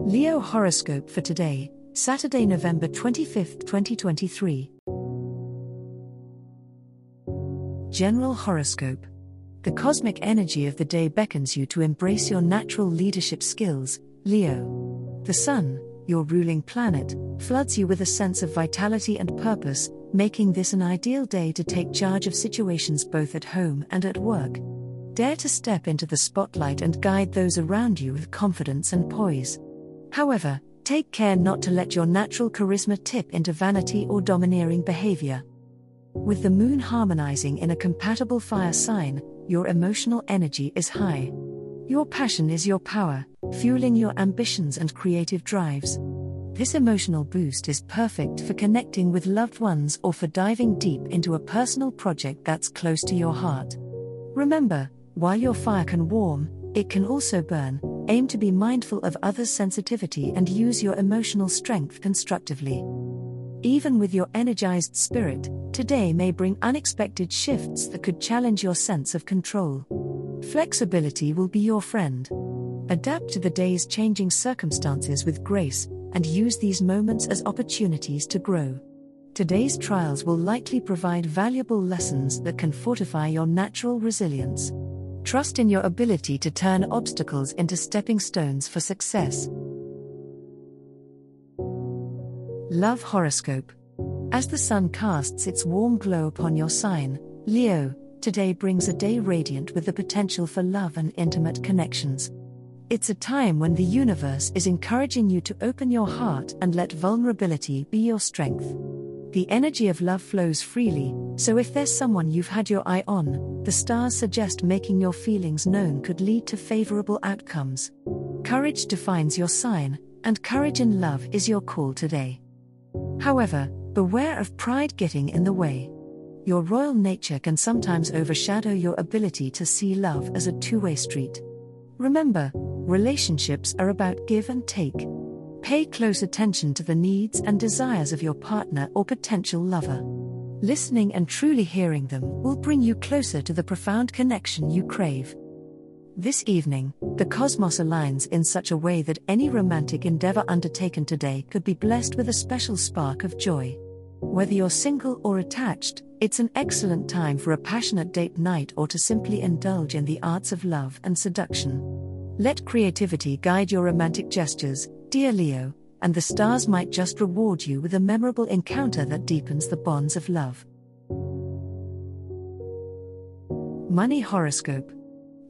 Leo horoscope for today, Saturday, November 25th, 2023. General horoscope. The cosmic energy of the day beckons you to embrace your natural leadership skills, Leo. The Sun, your ruling planet, floods you with a sense of vitality and purpose, making this an ideal day to take charge of situations both at home and at work. Dare to step into the spotlight and guide those around you with confidence and poise. However, take care not to let your natural charisma tip into vanity or domineering behavior. With the moon harmonizing in a compatible fire sign, your emotional energy is high. Your passion is your power, fueling your ambitions and creative drives. This emotional boost is perfect for connecting with loved ones or for diving deep into a personal project that's close to your heart. Remember, while your fire can warm, it can also burn. Aim to be mindful of others' sensitivity and use your emotional strength constructively. Even with your energized spirit, today may bring unexpected shifts that could challenge your sense of control. Flexibility will be your friend. Adapt to the day's changing circumstances with grace, and use these moments as opportunities to grow. Today's trials will likely provide valuable lessons that can fortify your natural resilience. Trust in your ability to turn obstacles into stepping stones for success. Love Horoscope. As the sun casts its warm glow upon your sign, Leo, today brings a day radiant with the potential for love and intimate connections. It's a time when the universe is encouraging you to open your heart and let vulnerability be your strength. The energy of love flows freely, so if there's someone you've had your eye on, the stars suggest making your feelings known could lead to favorable outcomes. Courage defines your sign, and courage in love is your call today. However, beware of pride getting in the way. Your royal nature can sometimes overshadow your ability to see love as a two way street. Remember, relationships are about give and take. Pay close attention to the needs and desires of your partner or potential lover. Listening and truly hearing them will bring you closer to the profound connection you crave. This evening, the cosmos aligns in such a way that any romantic endeavor undertaken today could be blessed with a special spark of joy. Whether you're single or attached, it's an excellent time for a passionate date night or to simply indulge in the arts of love and seduction. Let creativity guide your romantic gestures, dear Leo, and the stars might just reward you with a memorable encounter that deepens the bonds of love. Money Horoscope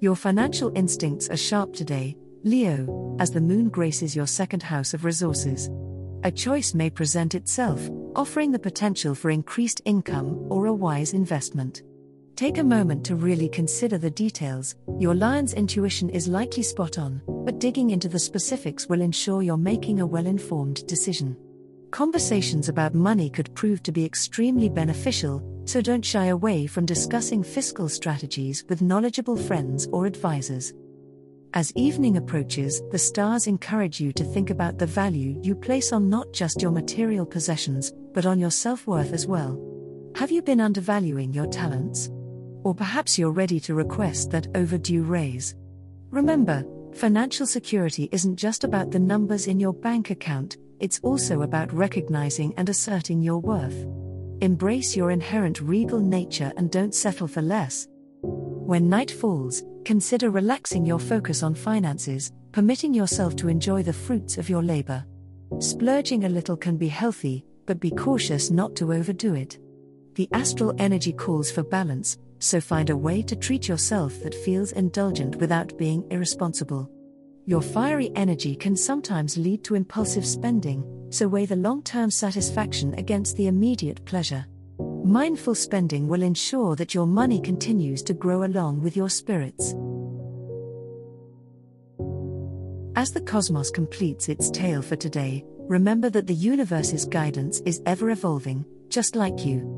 Your financial instincts are sharp today, Leo, as the moon graces your second house of resources. A choice may present itself, offering the potential for increased income or a wise investment. Take a moment to really consider the details. Your lion's intuition is likely spot on, but digging into the specifics will ensure you're making a well informed decision. Conversations about money could prove to be extremely beneficial, so don't shy away from discussing fiscal strategies with knowledgeable friends or advisors. As evening approaches, the stars encourage you to think about the value you place on not just your material possessions, but on your self worth as well. Have you been undervaluing your talents? Or perhaps you're ready to request that overdue raise. Remember, financial security isn't just about the numbers in your bank account, it's also about recognizing and asserting your worth. Embrace your inherent regal nature and don't settle for less. When night falls, consider relaxing your focus on finances, permitting yourself to enjoy the fruits of your labor. Splurging a little can be healthy, but be cautious not to overdo it. The astral energy calls for balance, so find a way to treat yourself that feels indulgent without being irresponsible. Your fiery energy can sometimes lead to impulsive spending, so weigh the long term satisfaction against the immediate pleasure. Mindful spending will ensure that your money continues to grow along with your spirits. As the cosmos completes its tale for today, remember that the universe's guidance is ever evolving, just like you.